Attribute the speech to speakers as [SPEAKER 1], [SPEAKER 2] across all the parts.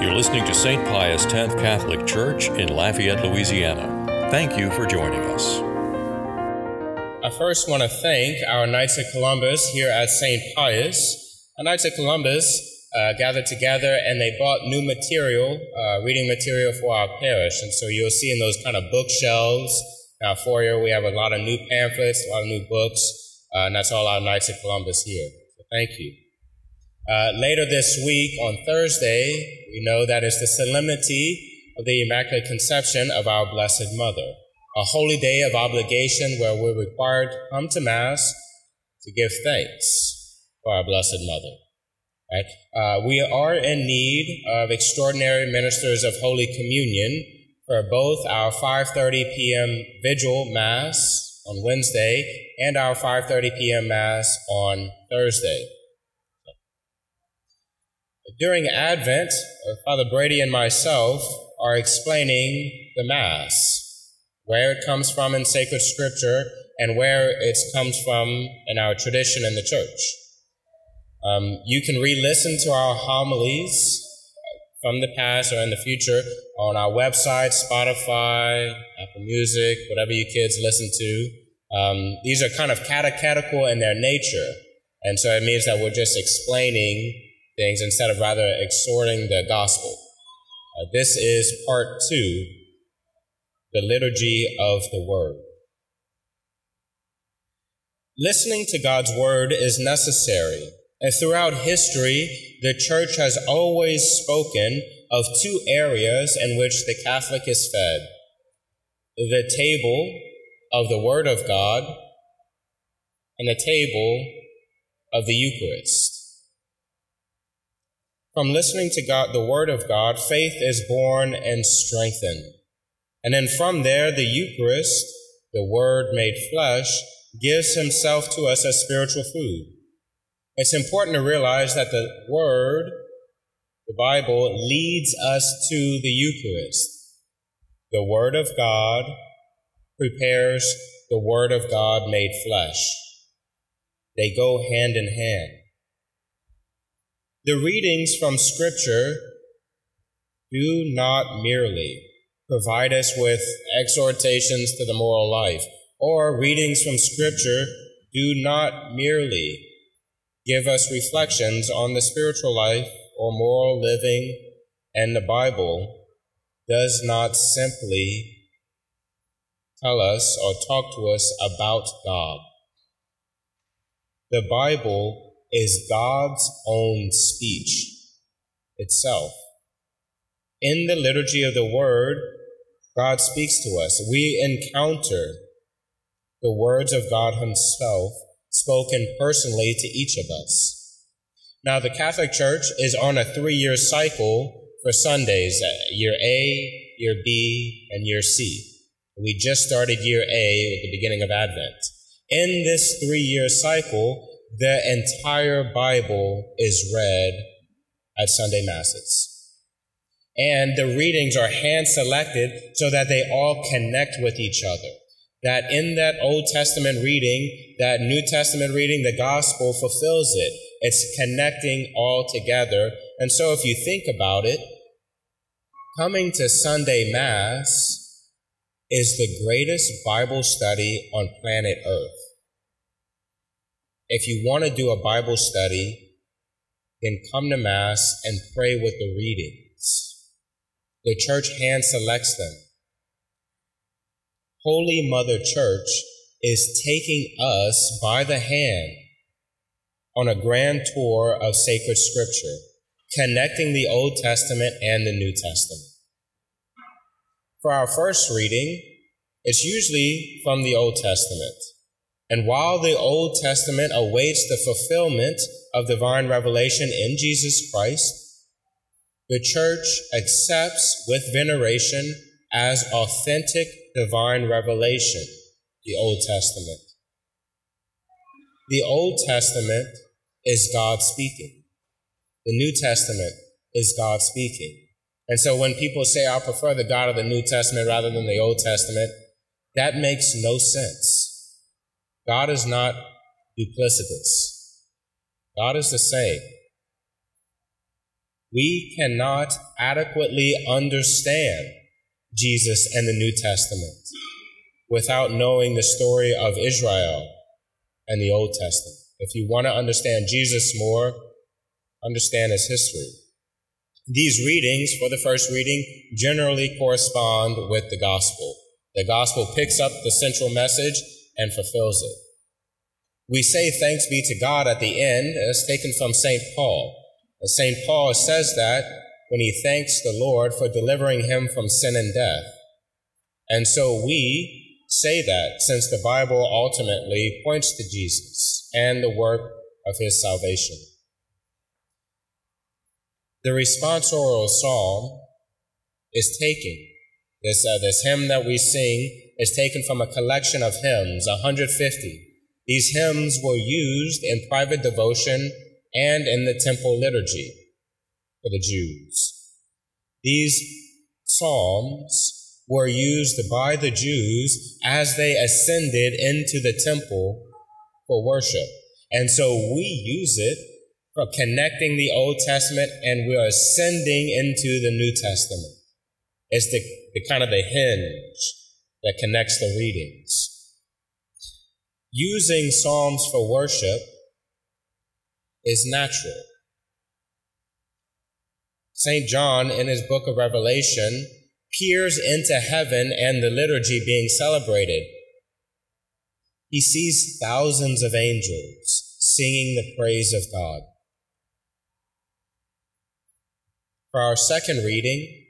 [SPEAKER 1] You're listening to St. Pius X Catholic Church in Lafayette, Louisiana. Thank you for joining us.
[SPEAKER 2] I first want to thank our Knights of Columbus here at St. Pius. Our Knights of Columbus uh, gathered together and they bought new material, uh, reading material for our parish. And so you'll see in those kind of bookshelves in our foyer, we have a lot of new pamphlets, a lot of new books, uh, and that's all our Knights of Columbus here. So thank you. Uh, later this week, on Thursday, we know that is the solemnity of the Immaculate Conception of our Blessed Mother, a holy day of obligation where we're required to come to Mass to give thanks for our Blessed Mother. Right? Uh, we are in need of extraordinary ministers of Holy Communion for both our 5:30 p.m. Vigil Mass on Wednesday and our 5:30 p.m. Mass on Thursday. During Advent, uh, Father Brady and myself are explaining the Mass, where it comes from in sacred scripture and where it comes from in our tradition in the church. Um, you can re listen to our homilies from the past or in the future on our website, Spotify, Apple Music, whatever you kids listen to. Um, these are kind of catechetical in their nature. And so it means that we're just explaining things instead of rather exhorting the gospel. Uh, this is part two, the liturgy of the word. Listening to God's word is necessary, and throughout history, the church has always spoken of two areas in which the Catholic is fed the table of the Word of God and the table of the Eucharist. From listening to God, the Word of God, faith is born and strengthened. And then from there, the Eucharist, the Word made flesh, gives Himself to us as spiritual food. It's important to realize that the Word, the Bible, leads us to the Eucharist. The Word of God prepares the Word of God made flesh. They go hand in hand. The readings from Scripture do not merely provide us with exhortations to the moral life, or readings from Scripture do not merely give us reflections on the spiritual life or moral living, and the Bible does not simply tell us or talk to us about God. The Bible is God's own speech itself. In the liturgy of the Word, God speaks to us. We encounter the words of God Himself spoken personally to each of us. Now, the Catholic Church is on a three year cycle for Sundays uh, year A, year B, and year C. We just started year A at the beginning of Advent. In this three year cycle, the entire Bible is read at Sunday Masses. And the readings are hand selected so that they all connect with each other. That in that Old Testament reading, that New Testament reading, the gospel fulfills it. It's connecting all together. And so if you think about it, coming to Sunday Mass is the greatest Bible study on planet Earth. If you want to do a Bible study, then come to Mass and pray with the readings. The church hand selects them. Holy Mother Church is taking us by the hand on a grand tour of sacred scripture, connecting the Old Testament and the New Testament. For our first reading, it's usually from the Old Testament. And while the Old Testament awaits the fulfillment of divine revelation in Jesus Christ, the church accepts with veneration as authentic divine revelation the Old Testament. The Old Testament is God speaking. The New Testament is God speaking. And so when people say, I prefer the God of the New Testament rather than the Old Testament, that makes no sense. God is not duplicitous. God is the same. we cannot adequately understand Jesus and the New Testament without knowing the story of Israel and the Old Testament. If you want to understand Jesus more, understand his history. These readings for the first reading generally correspond with the gospel. The gospel picks up the central message and fulfills it. We say thanks be to God at the end, as taken from St. Paul. St. Paul says that when he thanks the Lord for delivering him from sin and death. And so we say that since the Bible ultimately points to Jesus and the work of his salvation. The responsorial psalm is taken. This, uh, this hymn that we sing is taken from a collection of hymns, 150. These hymns were used in private devotion and in the temple liturgy for the Jews. These psalms were used by the Jews as they ascended into the temple for worship. And so we use it for connecting the Old Testament and we are ascending into the New Testament. It's the, the kind of the hinge that connects the readings. Using Psalms for worship is natural. St. John, in his book of Revelation, peers into heaven and the liturgy being celebrated. He sees thousands of angels singing the praise of God. For our second reading,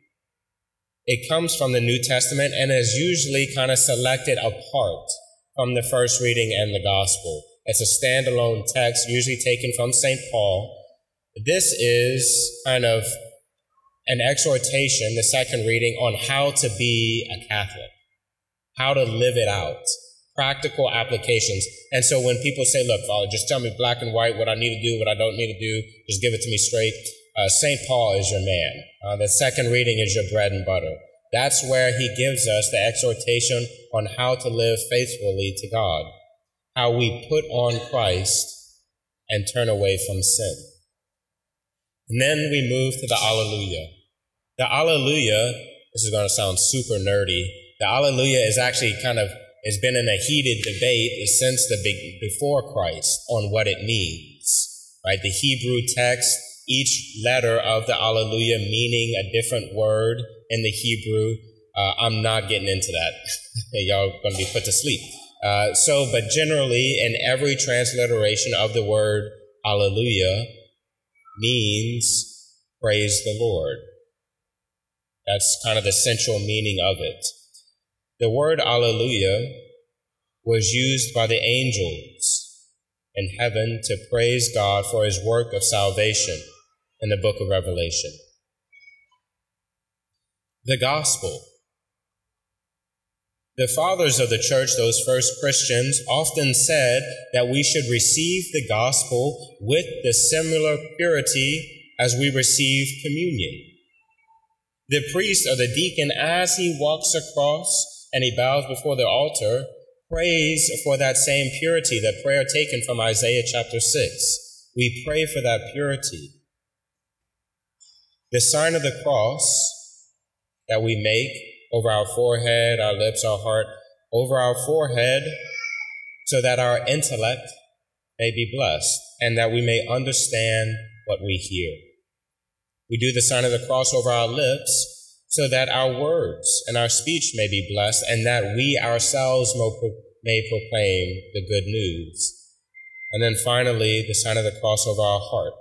[SPEAKER 2] it comes from the New Testament and is usually kind of selected apart from the first reading and the gospel. It's a standalone text, usually taken from St. Paul. This is kind of an exhortation, the second reading, on how to be a Catholic, how to live it out, practical applications. And so when people say, look, Father, just tell me black and white what I need to do, what I don't need to do, just give it to me straight. Uh, St. Paul is your man. Uh, the second reading is your bread and butter. That's where he gives us the exhortation on how to live faithfully to God, how we put on Christ and turn away from sin. And then we move to the Alleluia. The Alleluia, this is going to sound super nerdy. The Alleluia is actually kind of, has been in a heated debate since the big, before Christ on what it means, right? The Hebrew text, each letter of the Alleluia meaning a different word in the Hebrew. Uh, I'm not getting into that. Y'all going to be put to sleep. Uh, so, but generally, in every transliteration of the word Alleluia means praise the Lord. That's kind of the central meaning of it. The word Alleluia was used by the angels in heaven to praise God for his work of salvation in the book of Revelation. The Gospel. The fathers of the church, those first Christians, often said that we should receive the gospel with the similar purity as we receive communion. The priest or the deacon, as he walks across and he bows before the altar, prays for that same purity, the prayer taken from Isaiah chapter 6. We pray for that purity. The sign of the cross that we make over our forehead, our lips, our heart, over our forehead, so that our intellect may be blessed and that we may understand what we hear. We do the sign of the cross over our lips so that our words and our speech may be blessed and that we ourselves may proclaim the good news. And then finally, the sign of the cross over our heart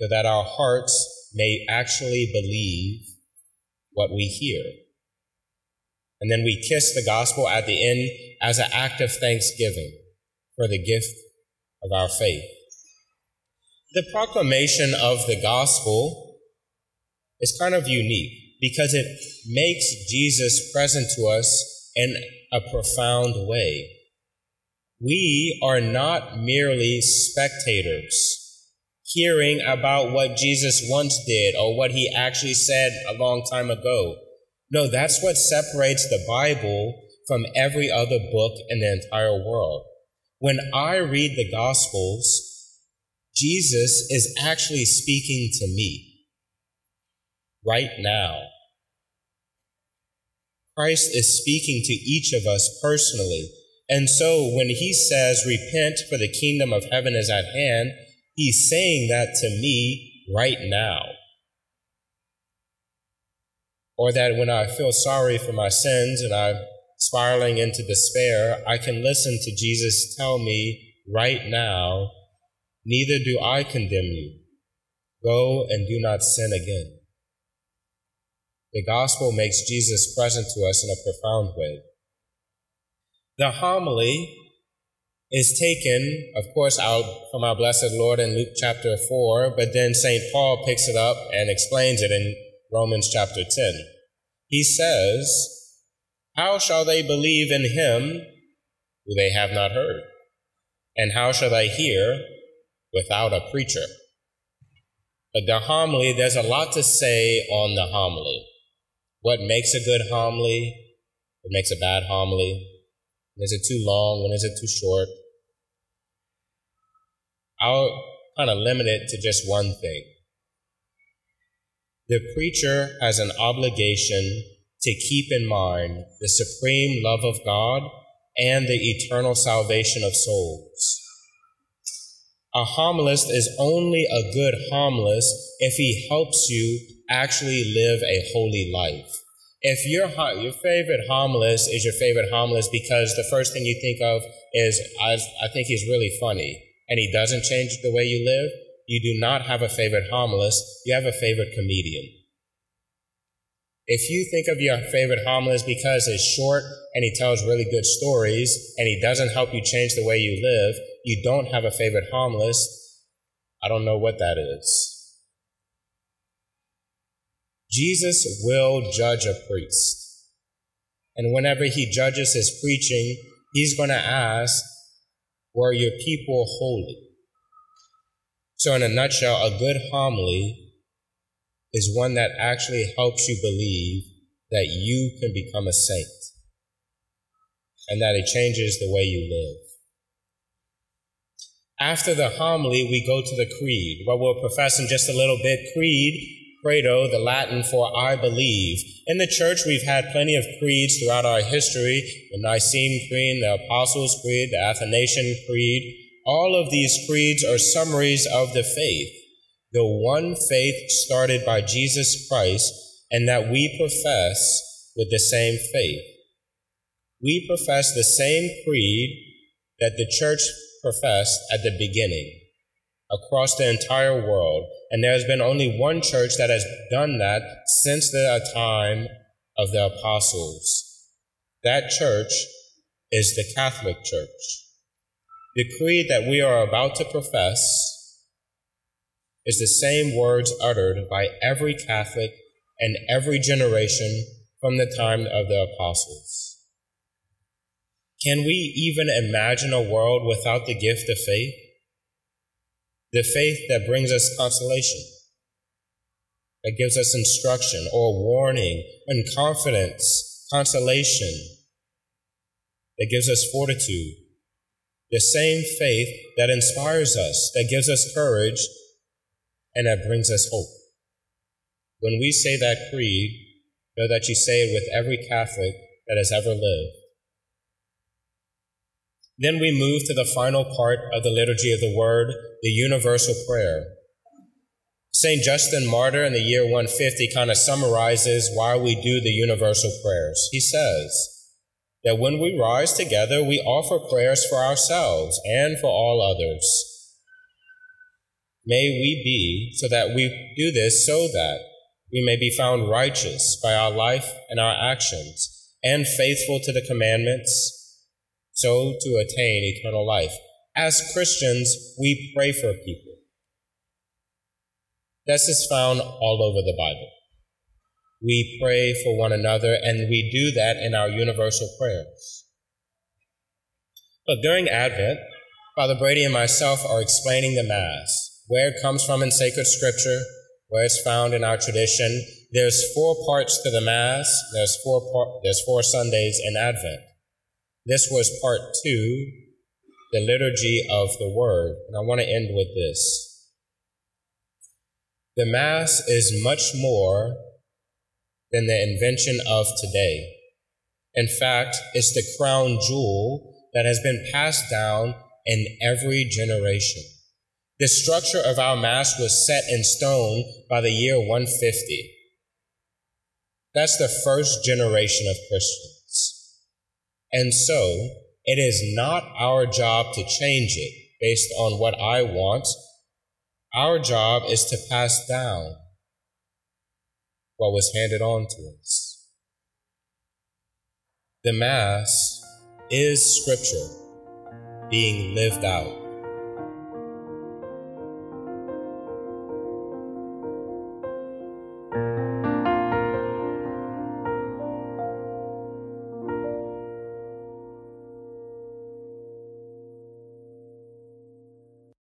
[SPEAKER 2] so that our hearts may actually believe what we hear. And then we kiss the gospel at the end as an act of thanksgiving for the gift of our faith. The proclamation of the gospel is kind of unique because it makes Jesus present to us in a profound way. We are not merely spectators hearing about what Jesus once did or what he actually said a long time ago. No, that's what separates the Bible from every other book in the entire world. When I read the Gospels, Jesus is actually speaking to me. right now. Christ is speaking to each of us personally. And so when he says, Repent, for the kingdom of heaven is at hand, he's saying that to me right now. Or that when I feel sorry for my sins and I'm spiraling into despair, I can listen to Jesus tell me right now, Neither do I condemn you. Go and do not sin again. The gospel makes Jesus present to us in a profound way. The homily is taken, of course, out from our blessed Lord in Luke chapter 4, but then St. Paul picks it up and explains it in Romans chapter 10. He says, How shall they believe in him who they have not heard? And how shall they hear without a preacher? But the homily, there's a lot to say on the homily. What makes a good homily? What makes a bad homily? Is it too long? When is it too short? I'll kind of limit it to just one thing. The preacher has an obligation to keep in mind the supreme love of God and the eternal salvation of souls. A homilist is only a good homilist if he helps you actually live a holy life. If your your favorite homilist is your favorite homilist because the first thing you think of is I, I think he's really funny and he doesn't change the way you live, you do not have a favorite homilist, you have a favorite comedian. If you think of your favorite homilist because he's short and he tells really good stories and he doesn't help you change the way you live, you don't have a favorite homilist. I don't know what that is. Jesus will judge a priest. And whenever he judges his preaching, he's going to ask, Were your people holy? So, in a nutshell, a good homily is one that actually helps you believe that you can become a saint and that it changes the way you live. After the homily, we go to the creed, what we'll profess in just a little bit. Creed credo, the Latin for I believe. In the church, we've had plenty of creeds throughout our history the Nicene Creed, the Apostles' Creed, the Athanasian Creed. All of these creeds are summaries of the faith, the one faith started by Jesus Christ and that we profess with the same faith. We profess the same creed that the church professed at the beginning across the entire world. And there has been only one church that has done that since the uh, time of the apostles. That church is the Catholic Church. The creed that we are about to profess is the same words uttered by every Catholic and every generation from the time of the apostles. Can we even imagine a world without the gift of faith? The faith that brings us consolation, that gives us instruction or warning and confidence, consolation, that gives us fortitude, the same faith that inspires us, that gives us courage, and that brings us hope. When we say that creed, know that you say it with every Catholic that has ever lived. Then we move to the final part of the Liturgy of the Word, the universal prayer. St. Justin Martyr in the year 150 kind of summarizes why we do the universal prayers. He says that when we rise together, we offer prayers for ourselves and for all others. May we be so that we do this so that we may be found righteous by our life and our actions and faithful to the commandments so to attain eternal life. As Christians, we pray for people. This is found all over the Bible. We pray for one another, and we do that in our universal prayers. But during Advent, Father Brady and myself are explaining the Mass, where it comes from in sacred scripture, where it's found in our tradition. There's four parts to the Mass. There's four, par- there's four Sundays in Advent. This was part two, the liturgy of the word. And I want to end with this. The Mass is much more than the invention of today. In fact, it's the crown jewel that has been passed down in every generation. The structure of our Mass was set in stone by the year 150. That's the first generation of Christians. And so, it is not our job to change it based on what I want. Our job is to pass down what was handed on to us. The Mass is Scripture being lived out.